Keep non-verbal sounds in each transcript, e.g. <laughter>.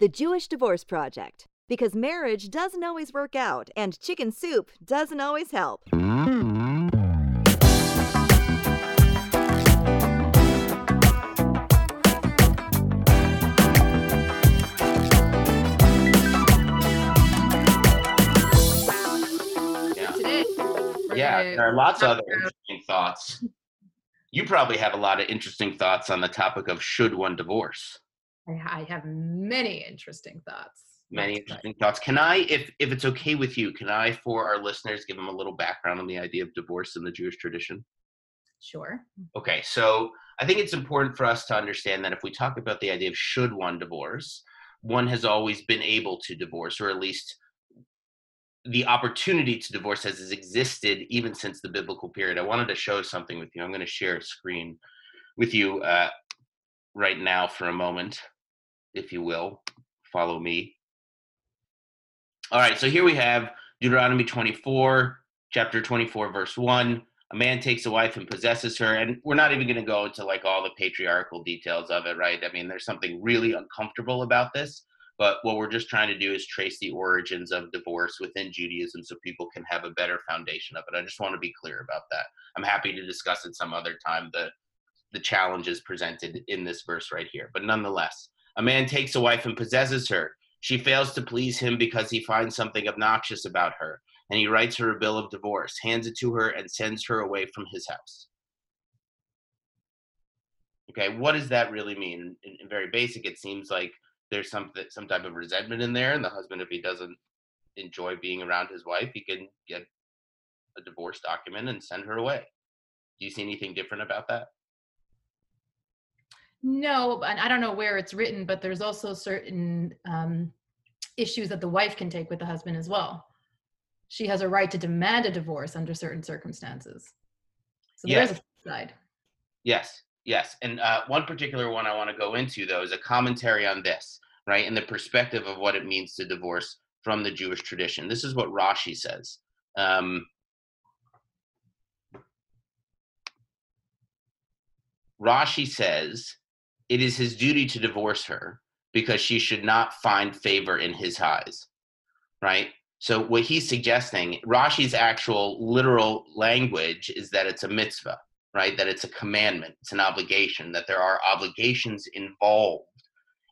The Jewish Divorce Project. Because marriage doesn't always work out, and chicken soup doesn't always help. Yeah. Yeah, there are lots of other interesting thoughts. You probably have a lot of interesting thoughts on the topic of should one divorce. I I have many interesting thoughts. Many interesting thoughts. Can I, if if it's okay with you, can I, for our listeners, give them a little background on the idea of divorce in the Jewish tradition? Sure. Okay, so I think it's important for us to understand that if we talk about the idea of should one divorce, one has always been able to divorce, or at least the opportunity to divorce has existed even since the biblical period. I wanted to show something with you. I'm going to share a screen with you uh, right now for a moment, if you will. Follow me. All right, so here we have Deuteronomy 24, chapter 24, verse 1 a man takes a wife and possesses her and we're not even going to go into like all the patriarchal details of it right i mean there's something really uncomfortable about this but what we're just trying to do is trace the origins of divorce within judaism so people can have a better foundation of it i just want to be clear about that i'm happy to discuss it some other time the the challenges presented in this verse right here but nonetheless a man takes a wife and possesses her she fails to please him because he finds something obnoxious about her and he writes her a bill of divorce, hands it to her, and sends her away from his house. Okay, what does that really mean? In, in very basic, it seems like there's some some type of resentment in there, and the husband, if he doesn't enjoy being around his wife, he can get a divorce document and send her away. Do you see anything different about that? No, and I don't know where it's written, but there's also certain um, issues that the wife can take with the husband as well. She has a right to demand a divorce under certain circumstances. So there's a side. Yes, yes. And uh, one particular one I want to go into, though, is a commentary on this, right? And the perspective of what it means to divorce from the Jewish tradition. This is what Rashi says. Um, Rashi says it is his duty to divorce her because she should not find favor in his eyes, right? So, what he's suggesting, Rashi's actual literal language is that it's a mitzvah right? That it's a commandment, it's an obligation, that there are obligations involved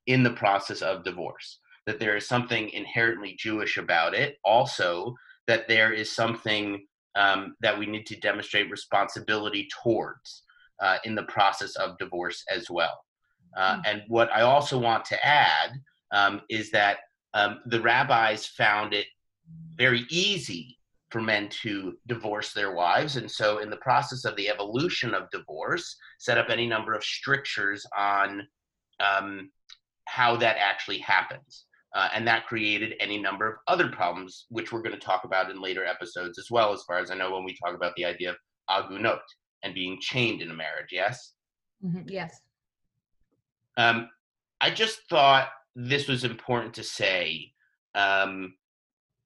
in the process of divorce, that there is something inherently Jewish about it. Also, that there is something um, that we need to demonstrate responsibility towards uh, in the process of divorce as well. Uh, Mm. and what I also want to add um, is that um, the rabbis found it very easy for men to divorce their wives. And so, in the process of the evolution of divorce, set up any number of strictures on um, how that actually happens. Uh, and that created any number of other problems, which we're going to talk about in later episodes as well, as far as I know, when we talk about the idea of agunot and being chained in a marriage. Yes? Mhm, Yes. Um, I just thought this was important to say um,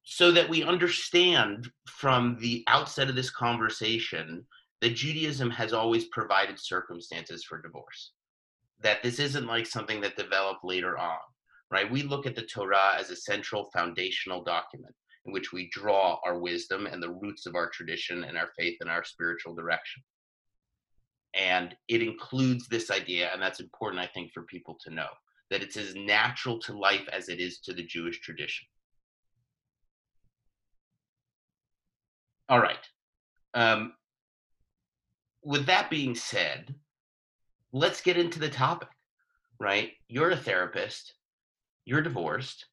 so that we understand from the outset of this conversation that Judaism has always provided circumstances for divorce. That this isn't like something that developed later on, right? We look at the Torah as a central foundational document in which we draw our wisdom and the roots of our tradition and our faith and our spiritual direction and it includes this idea and that's important i think for people to know that it's as natural to life as it is to the jewish tradition. All right. Um, with that being said let's get into the topic right? You're a therapist. You're divorced.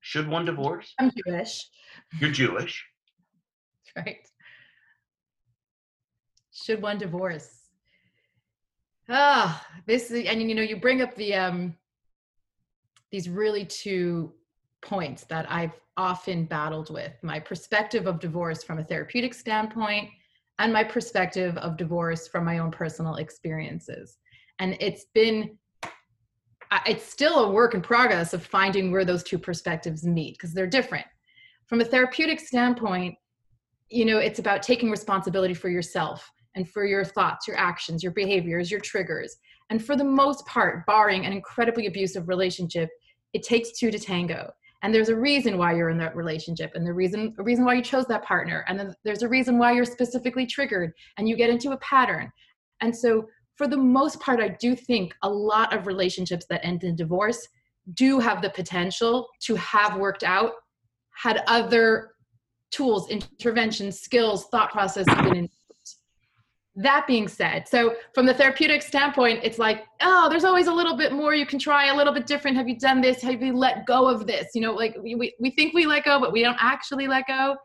Should one divorce? I'm Jewish, you're jewish. <laughs> Right? Should one divorce? Ah, this is, and you know, you bring up the um these really two points that I've often battled with my perspective of divorce from a therapeutic standpoint and my perspective of divorce from my own personal experiences. And it's been it's still a work in progress of finding where those two perspectives meet because they're different. From a therapeutic standpoint, you know, it's about taking responsibility for yourself and for your thoughts, your actions, your behaviors, your triggers. And for the most part, barring an incredibly abusive relationship, it takes two to tango and there's a reason why you're in that relationship and the reason a reason why you chose that partner and then there's a reason why you're specifically triggered and you get into a pattern and so for the most part i do think a lot of relationships that end in divorce do have the potential to have worked out had other tools interventions skills thought processes been in that being said so from the therapeutic standpoint it's like oh there's always a little bit more. You can try a little bit different. Have you done this? Have you let go of this? You know like we, we, think we let go but we don't actually let go.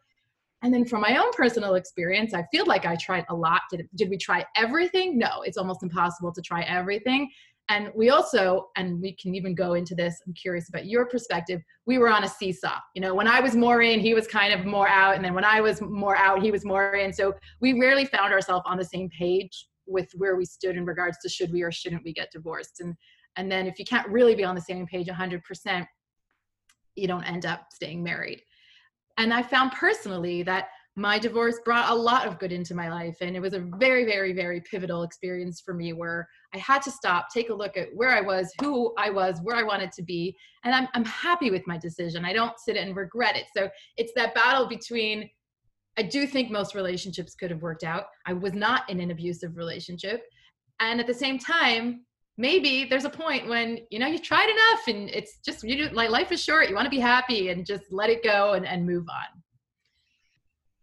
And then from my own personal experience i feel like i tried a lot. Did, did we try everything? No it's almost impossible to try everything and we also and we can even go into this i'm curious about your perspective we were on a seesaw. You know when i was more in he was kind of more out and then when i was more out he was more in. So we rarely found ourselves on the same page with where we stood in regards to should we or shouldn't we get divorced. And and then if you can't really be on the same page 100% you don't end up staying married. And i found personally that my divorce brought a lot of good into my life and it was a very very very pivotal experience for me where i had to stop take a look at where i was who i was where i wanted to be and i'm, I'm happy with my decision. I don't sit and regret it. So it's that battle between i do think most relationships could have worked out. I was not in an abusive relationship. And at the same time maybe there's a point when you know you've tried enough and it's just you like life is short. You want to be happy and just let it go and, and move on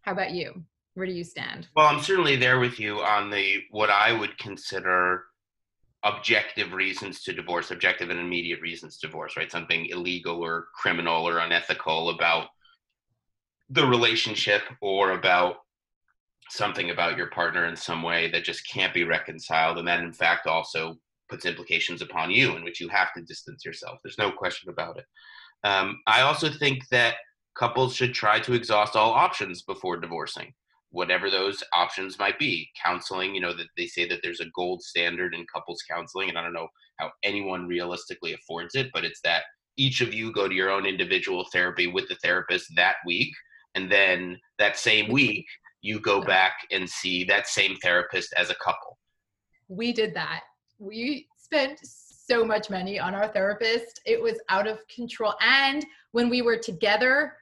how about you? Where do you stand? Well, I'm certainly there with you on the what I would consider objective reasons to divorce, objective and immediate reasons to divorce, right? Something illegal or criminal or unethical about the relationship or about something about your partner in some way that just can't be reconciled. And that, in fact, also puts implications upon you in which you have to distance yourself. There's no question about it. Um, I also think that couples should try to exhaust all options before divorcing whatever those options might be. Counseling you know that they say that there's a gold standard in couples counseling and i don't know how anyone realistically affords it but it's that each of you go to your own individual therapy with the therapist that week and then that same week you go back and see that same therapist as a couple. We did that. We spent so much money on our therapist. It was out of control. And when we were together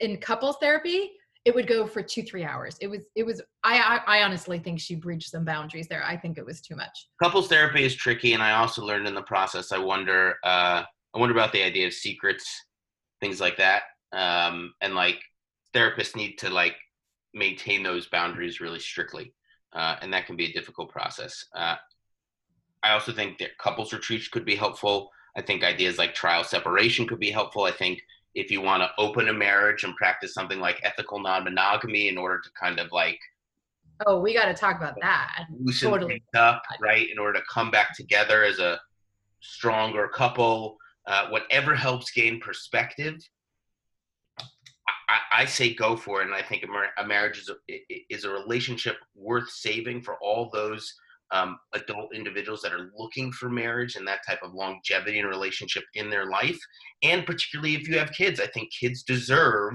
in couples therapy it would go for two three hours. It was it was I, I, I honestly think she breached some boundaries there. I think it was too much. Couples therapy is tricky and i also learned in the process i wonder uh i wonder about the idea of secrets things like that. Um and like therapists need to like maintain those boundaries really strictly uh, and that can be a difficult process. Uh, i also think that couples retreats could be helpful. I think ideas like trial separation could be helpful. I think if you want to open a marriage and practice something like ethical non-monogamy in order to kind of like oh we got to talk about that loosen totally. up right in order to come back together as a stronger couple uh, whatever helps gain perspective I, I, say go for it and i think a, mar- a marriage is a, is a relationship worth saving for all those um, adult individuals that are looking for marriage and that type of longevity and relationship in their life. And particularly if you have kids, I think kids deserve,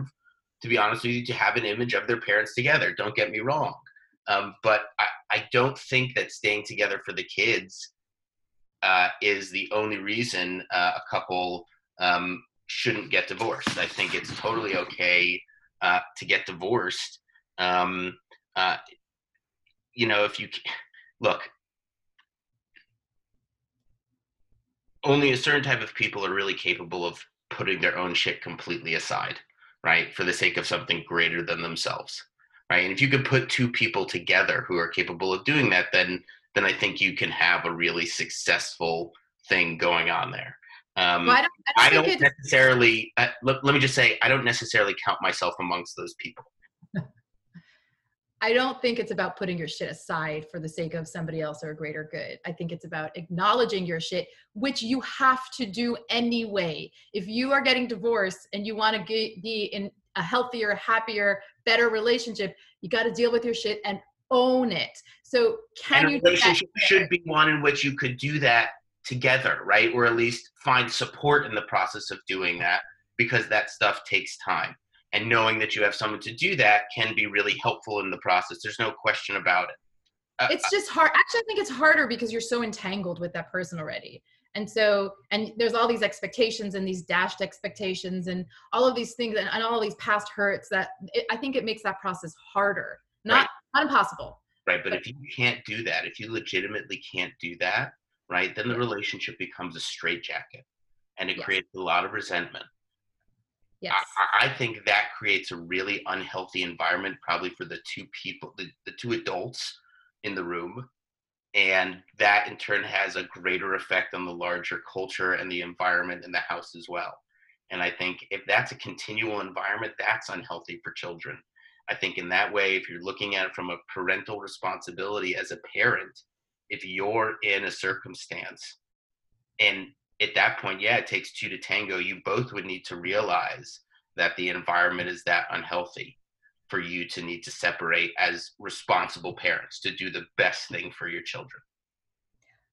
to be honest with you, to have an image of their parents together. Don't get me wrong. Um, but I, I, don't think that staying together for the kids uh, is the only reason uh, a couple um, shouldn't get divorced. I think it's totally okay uh, to get divorced. Um, uh, you know, if you look, only a certain type of people are really capable of putting their own shit completely aside, right? For the sake of something greater than themselves. Right. And if you could put two people together who are capable of doing that, then then I think you can have a really successful thing going on there. Um, well, I don't, I don't, I don't necessarily. Uh, let, let me just say, I don't necessarily count myself amongst those people. I don't think it's about putting your shit aside for the sake of somebody else or a greater good. I think it's about acknowledging your shit, which you have to do anyway. If you are getting divorced and you want to be in a healthier, happier, better relationship, you got to deal with your shit and own it. So, can and you? relationship should be one in which you could do that together, right? Or at least find support in the process of doing that because that stuff takes time and knowing that you have someone to do that can be really helpful in the process. There's no question about it. Uh, it's just hard actually i think it's harder because you're so entangled with that person already. And so and there's all these expectations and these dashed expectations and all of these things and, and all these past hurts that it, i think it makes that process harder. Not right. not impossible. Right but, but if you can't do that if you legitimately can't do that right then the relationship becomes a straitjacket and it yes. creates a lot of resentment yes. I, I, think that creates a really unhealthy environment probably for the two people the, the two adults in the room. And that in turn has a greater effect on the larger culture and the environment in the house as well. And i think if that's a continual environment that's unhealthy for children. I think in that way if you're looking at it from a parental responsibility as a parent if you're in a circumstance and at that point yeah it takes two to tango. You both would need to realize that the environment is that unhealthy for you to need to separate as responsible parents to do the best thing for your children.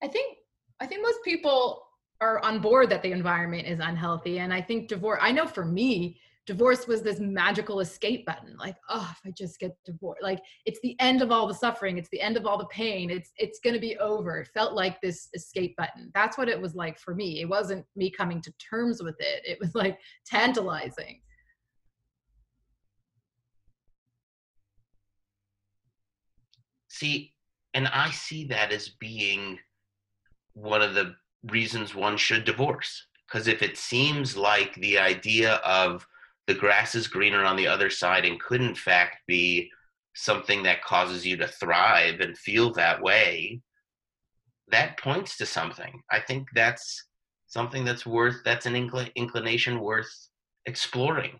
I think i think most people are on board that the environment is unhealthy. And i think divorce i know for me divorce was this magical escape button like oh if i just get divorced like it's the end of all the suffering it's the end of all the pain it's it's going to be over. It felt like this escape button. That's what it was like for me. It wasn't me coming to terms with it. It was like tantalizing. See, and I see that as being one of the reasons one should divorce. Because if it seems like the idea of the grass is greener on the other side and could, in fact, be something that causes you to thrive and feel that way, that points to something. I think that's something that's worth, that's an incl- inclination worth exploring.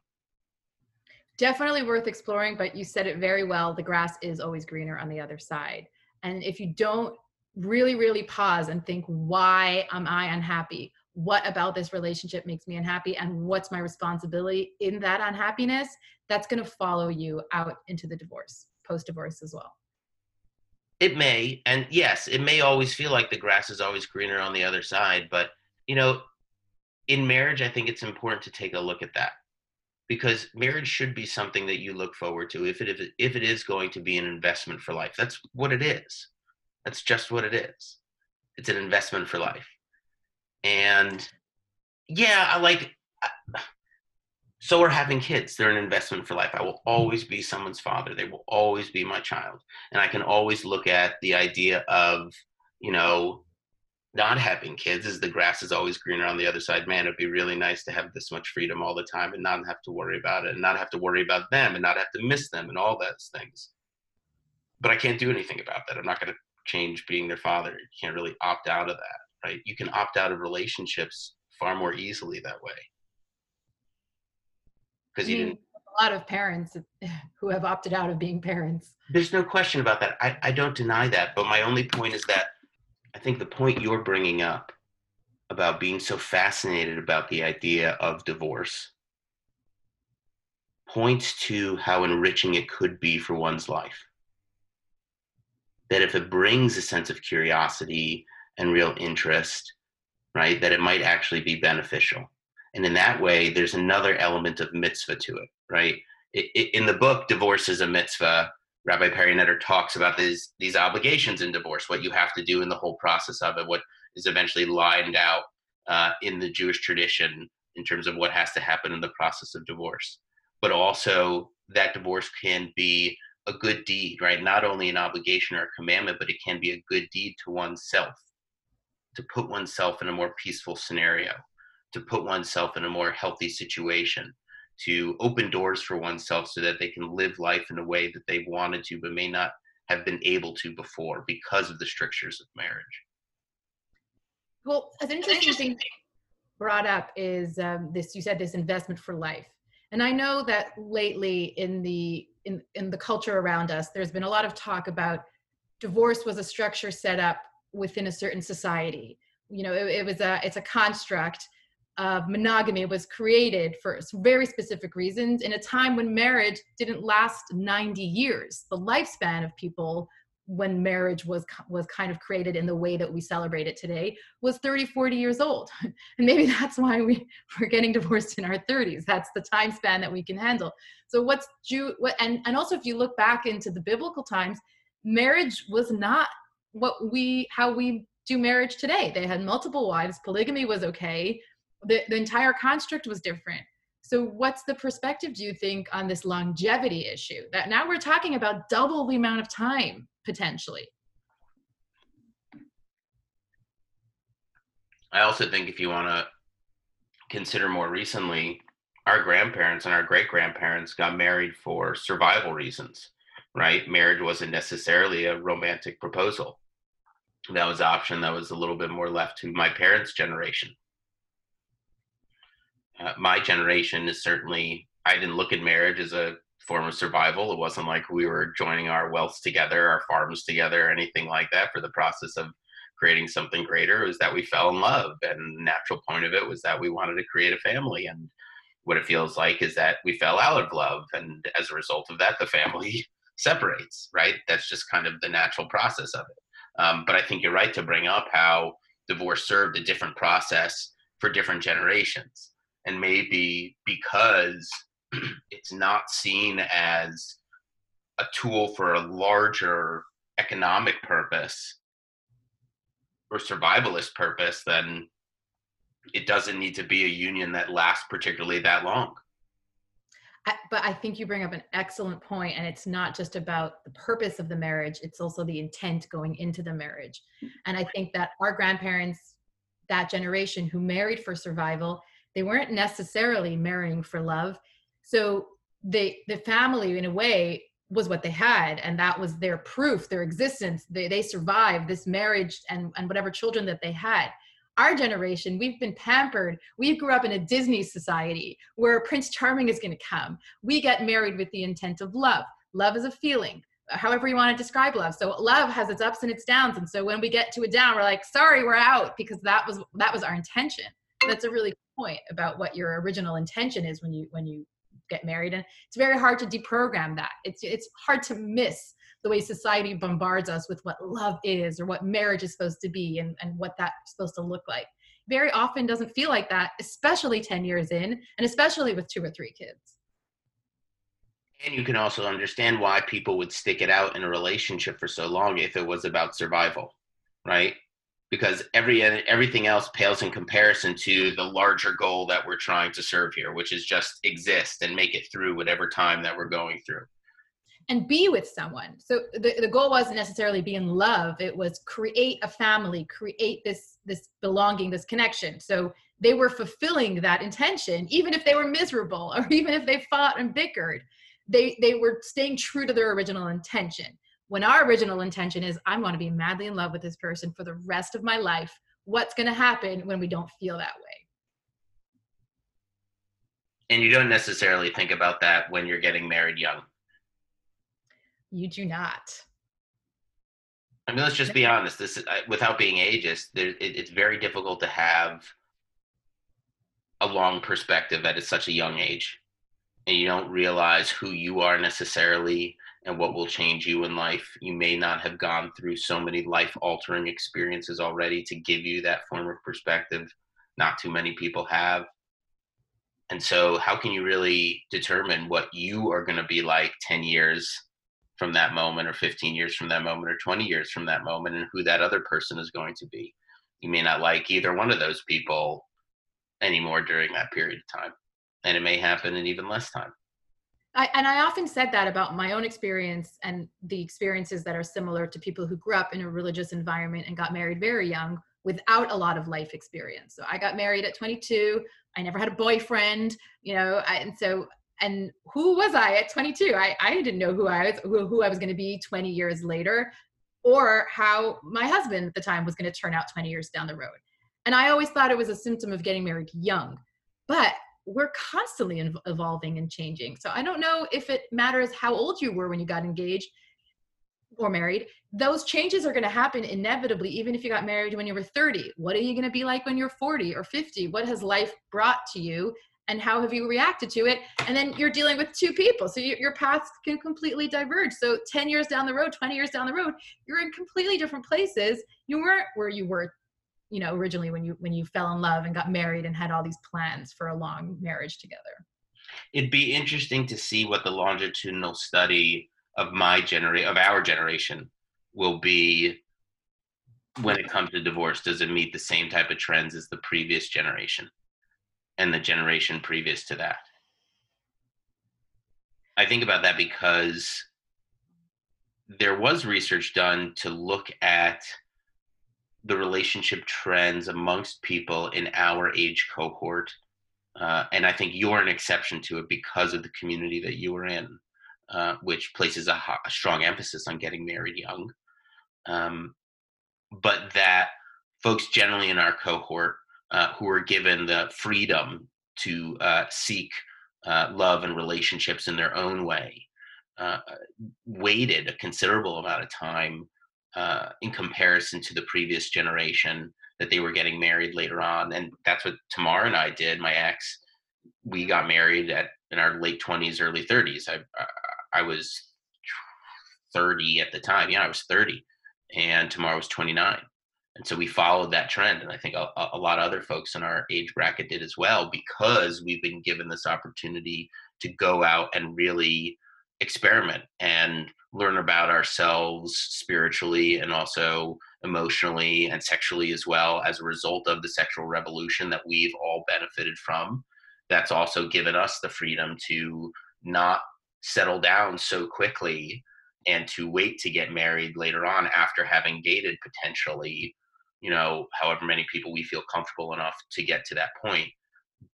Definitely worth exploring but you said it very well the grass is always greener on the other side. And if you don't really really pause and think why am i unhappy what about this relationship makes me unhappy and what's my responsibility in that unhappiness that's going to follow you out into the divorce post divorce as well. It may and yes it may always feel like the grass is always greener on the other side but you know in marriage i think it's important to take a look at that because marriage should be something that you look forward to if it if it, if it is going to be an investment for life. That's what it is. That's just what it is. It's an investment for life and yeah i like so are having kids they're an investment for life i will always be someone's father they will always be my child and i can always look at the idea of you know not having kids is the grass is always greener on the other side. Man, it'd be really nice to have this much freedom all the time and not have to worry about it and not have to worry about them and not have to miss them and all those things. But I can't do anything about that. I'm not going to change being their father. You can't really opt out of that, right? You can opt out of relationships far more easily that way. Because you didn't. A lot of parents <laughs> who have opted out of being parents. There's no question about that. I, I don't deny that. But my only point is that I think the point you're bringing up about being so fascinated about the idea of divorce points to how enriching it could be for one's life. That if it brings a sense of curiosity and real interest, right, that it might actually be beneficial. And in that way, there's another element of mitzvah to it, right? In the book, Divorce is a Mitzvah, Rabbi Perry Netter talks about these these obligations in divorce, what you have to do in the whole process of it, what is eventually lined out uh, in the Jewish tradition in terms of what has to happen in the process of divorce. But also that divorce can be a good deed, right? Not only an obligation or a commandment, but it can be a good deed to oneself, to put oneself in a more peaceful scenario, to put oneself in a more healthy situation, to open doors for oneself so that they can live life in a way that they wanted to but may not have been able to before because of the strictures of marriage. Well, an interesting thing brought up is um, this. You said this investment for life, and I know that lately in the in in the culture around us, there's been a lot of talk about divorce was a structure set up within a certain society. You know, it, it was a it's a construct of monogamy was created for very specific reasons in a time when marriage didn't last 90 years. The lifespan of people when marriage was was kind of created in the way that we celebrate it today was 30 40 years old <laughs> and maybe that's why we <laughs> we're getting divorced in our 30s that's the time span that we can handle so what's Jew what and and also if you look back into the biblical times marriage was not what we how we do marriage today. They had multiple wives, polygamy was okay. The, the entire construct was different. So, what's the perspective, do you think, on this longevity issue? That now we're talking about double the amount of time potentially. I also think if you want to consider more recently, our grandparents and our great grandparents got married for survival reasons, right? Marriage wasn't necessarily a romantic proposal. That was an option that was a little bit more left to my parents' generation. Uh, my generation is certainly, I didn't look at marriage as a form of survival. It wasn't like we were joining our wealths together, our farms together, anything like that for the process of creating something greater. It was that we fell in love. And the natural point of it was that we wanted to create a family. And what it feels like is that we fell out of love. And as a result of that, the family <laughs> separates, right? That's just kind of the natural process of it. Um, but I think you're right to bring up how divorce served a different process for different generations and maybe because <clears throat> it's not seen as a tool for a larger economic purpose or survivalist purpose, then it doesn't need to be a union that lasts particularly that long. But I think you bring up an excellent point, and it's not just about the purpose of the marriage; it's also the intent going into the marriage. And I think that our grandparents, that generation who married for survival, they weren't necessarily marrying for love. So they the family in a way was what they had and that was their proof their existence. They, they survived this marriage and, and whatever children that they had our generation we've been pampered. We grew up in a disney society where prince charming is going to come. We get married with the intent of love. Love is a feeling however you want to describe love. So love has its ups and its downs and so when we get to a down we're like sorry we're out because that was that was our intention. That's a really point about what your original intention is when you when you get married and it's very hard to deprogram that. It's it's hard to miss the way society bombards us with what love is or what marriage is supposed to be and, and what that's supposed to look like. Very often doesn't feel like that especially 10 years in and especially with two or three kids. And you can also understand why people would stick it out in a relationship for so long if it was about survival right? Because every everything else pales in comparison to the larger goal that we're trying to serve here which is just exist and make it through whatever time that we're going through and be with someone. So the, the goal wasn't necessarily be in love. It was create a family create this this belonging this connection. So they were fulfilling that intention even if they were miserable <laughs> or even if they fought and bickered. They they were staying true to their original intention. When our original intention is i'm going to be madly in love with this person for the rest of my life what's going to happen when we don't feel that way? And you don't necessarily think about that when you're getting married young you do not i mean let's just be honest this is without being ageist there, it, it's very difficult to have a long perspective at such a young age and you don't realize who you are necessarily and what will change you in life. You may not have gone through so many life altering experiences already to give you that form of perspective. Not too many people have. And so, how can you really determine what you are going to be like 10 years from that moment, or 15 years from that moment, or 20 years from that moment, and who that other person is going to be? You may not like either one of those people anymore during that period of time. And it may happen in even less time. I, and I often said that about my own experience and the experiences that are similar to people who grew up in a religious environment and got married very young without a lot of life experience. So I got married at 22. I never had a boyfriend, you know, I, and so and who was I at 22? I, I didn't know who I was who, who I was going to be 20 years later, or how my husband at the time was going to turn out 20 years down the road. And I always thought it was a symptom of getting married young. But we're constantly evolving and changing. So I don't know if it matters how old you were when you got engaged or married. Those changes are going to happen inevitably, even if you got married when you were 30. What are you going to be like when you're 40 or 50? What has life brought to you? And how have you reacted to it? And then you're dealing with two people. So your paths can completely diverge. So 10 years down the road, 20 years down the road, you're in completely different places. You weren't where you were you know originally when you when you fell in love and got married and had all these plans for a long marriage together it'd be interesting to see what the longitudinal study of my generation of our generation will be when it comes to divorce, does it meet the same type of trends as the previous generation and the generation previous to that? I think about that because there was research done to look at the relationship trends amongst people in our age cohort. Uh, and I think you're an exception to it because of the community that you were in, uh, which places a, a, strong emphasis on getting married young. Um, but that folks generally in our cohort uh, who are given the freedom to uh, seek uh, love and relationships in their own way uh, waited a considerable amount of time uh, in comparison to the previous generation that they were getting married later on and that's what tamar and i did. My ex we got married at in our late 20s early 30s i i was 30 at the time. Yeah i was 30 and Tamar was 29. And so we followed that trend. And I think a, a, lot of other folks in our age bracket did as well because we've been given this opportunity to go out and really experiment and learn about ourselves spiritually and also emotionally and sexually as well as a result of the sexual revolution that we've all benefited from. That's also given us the freedom to not settle down so quickly and to wait to get married later on after having dated potentially you know however many people we feel comfortable enough to get to that point.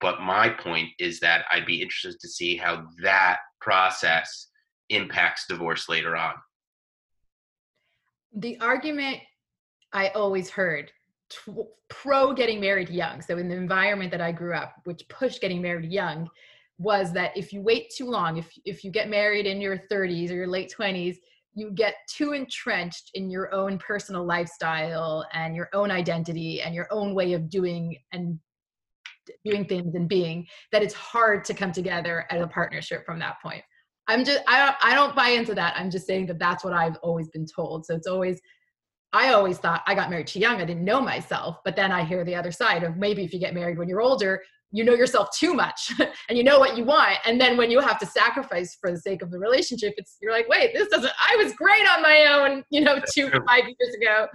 But my point is that i'd be interested to see how that process impacts divorce later on. The argument i always heard pro getting married young. So in the environment that i grew up which pushed getting married young was that if you wait too long, if if you get married in your 30s or your late 20s, you get too entrenched in your own personal lifestyle and your own identity and your own way of doing and doing things and being that it's hard to come together as a partnership from that point. I'm just I don't I don't buy into that. I'm just saying that that's what I've always been told. So it's always I always thought I got married too young. I didn't know myself. But then I hear the other side of maybe if you get married when you're older, you know yourself too much <laughs> and you know what you want and then when you have to sacrifice for the sake of the relationship it's you're like wait this doesn't i was great on my own <laughs> you know That's two true. five years ago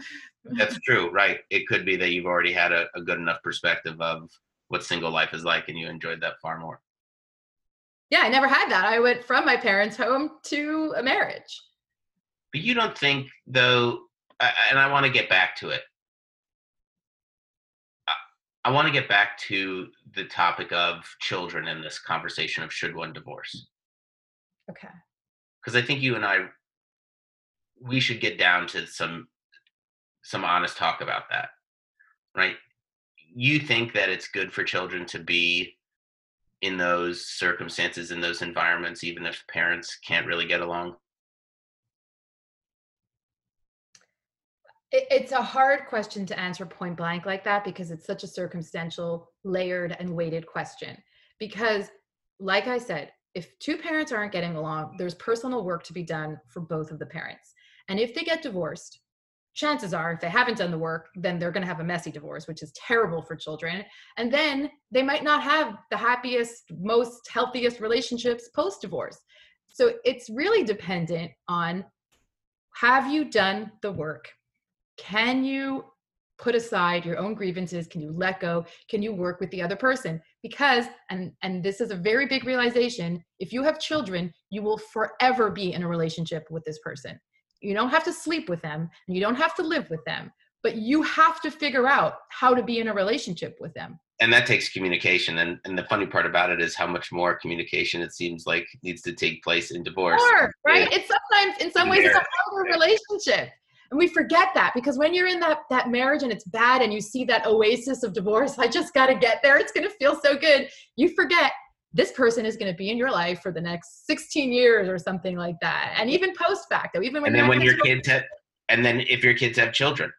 That's true, right? It could be that you've already had a, a good enough perspective of what single life is like and you enjoyed that far more. Yeah, I never had that. I went from my parents' home to a marriage. But you don't think, though, and I want to get back to it. I want to get back to the topic of children in this conversation of should one divorce. Okay. Because I think you and I, we should get down to some some honest talk about that, right? You think that it's good for children to be in those circumstances, in those environments, even if parents can't really get along? It's a hard question to answer point blank like that because it's such a circumstantial, layered, and weighted question. Because, like I said, if two parents aren't getting along, there's personal work to be done for both of the parents. And if they get divorced, chances are, if they haven't done the work, then they're going to have a messy divorce, which is terrible for children. And then they might not have the happiest, most healthiest relationships post divorce. So it's really dependent on have you done the work? Can you put aside your own grievances? Can you let go? Can you work with the other person? Because, and, and this is a very big realization, if you have children, you will forever be in a relationship with this person. You don't have to sleep with them, and you don't have to live with them, but you have to figure out how to be in a relationship with them and that takes communication and, and the funny part about it is how much more communication it seems like needs to take place in divorce more, right it's sometimes in some ways it's a harder relationship and we forget that because when you're in that that marriage and it's bad and you see that oasis of divorce <laughs> i just got to get there it's going to feel so good. You forget this person is going to be in your life for the next 16 years or something like that. And even post facto even when and then when your kids have and then if your kids have children.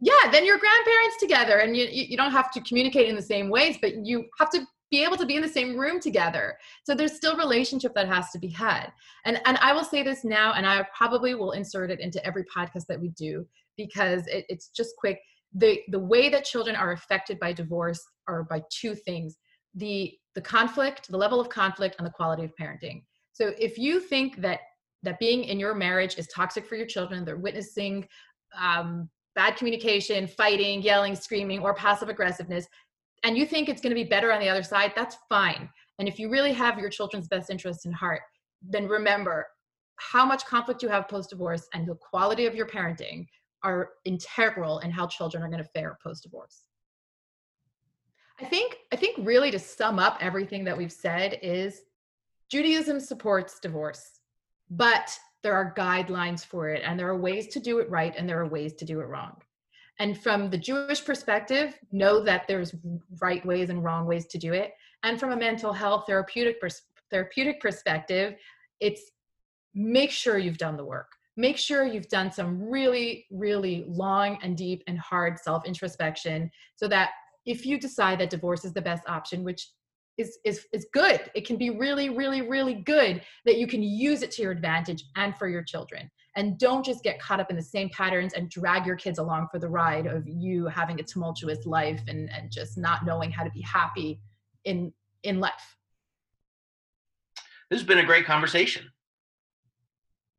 Yeah then your grandparents together and you, you don't have to communicate in the same ways but you have to be able to be in the same room together. So there's still relationship that has to be had. And and i will say this now and i probably will insert it into every podcast that we do because it, it's just quick. The the way that children are affected by divorce are by two things the the conflict the level of conflict and the quality of parenting. So if you think that that being in your marriage is toxic for your children they're witnessing um, bad communication, fighting, yelling, screaming, or passive aggressiveness, and you think it's going to be better on the other side, that's fine. And if you really have your children's best interests in heart, then remember how much conflict you have post divorce and the quality of your parenting are integral in how children are going to fare post divorce. I think I think really to sum up everything that we've said is Judaism supports divorce, but there are guidelines for it and there are ways to do it right and there are ways to do it wrong. And from the Jewish perspective, know that there's right ways and wrong ways to do it. And from a mental health therapeutic pers- therapeutic perspective, it's make sure you've done the work. Make sure you've done some really, really long and deep and hard self introspection so that if you decide that divorce is the best option, which is, is, is good, it can be really, really, really good that you can use it to your advantage and for your children. And don't just get caught up in the same patterns and drag your kids along for the ride of you having a tumultuous life and, and just not knowing how to be happy in in life. This has been a great conversation.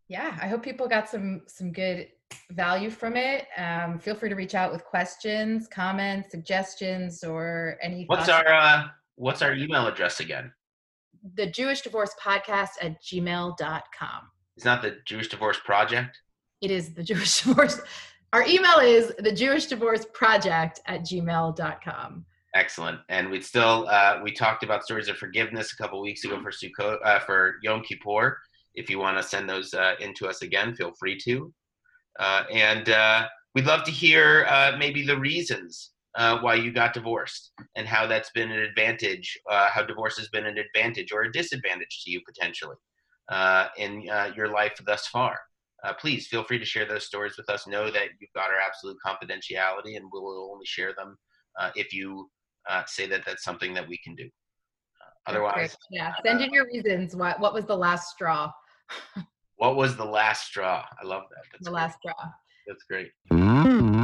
Yeah i hope people got some some good value from it. Um, feel free to reach out with questions comments suggestions or any what's our uh, what's our email address again? The jewish divorce podcast at gmail.com it's not the jewish divorce project? It is the jewish <laughs> divorce. Our email is the jewish divorce project at gmail.com excellent. And we still uh, we talked about stories of forgiveness a couple weeks ago for Sukkot, uh, for yom kippur. If you want to send those uh, in to us again, feel free to. Uh, and uh, we'd love to hear uh, maybe the reasons uh, why you got divorced and how that's been an advantage, uh, how divorce has been an advantage or a disadvantage to you potentially Uh, in uh, your life thus far. Uh, please feel free to share those stories with us. Know that you've got our absolute confidentiality, and we'll only share them if you say that that's something that we can do. Otherwise, yeah, send in your reasons. What what was the last straw? what was the last straw? I love that. That's the great. last straw. That's great. Mm-hmm.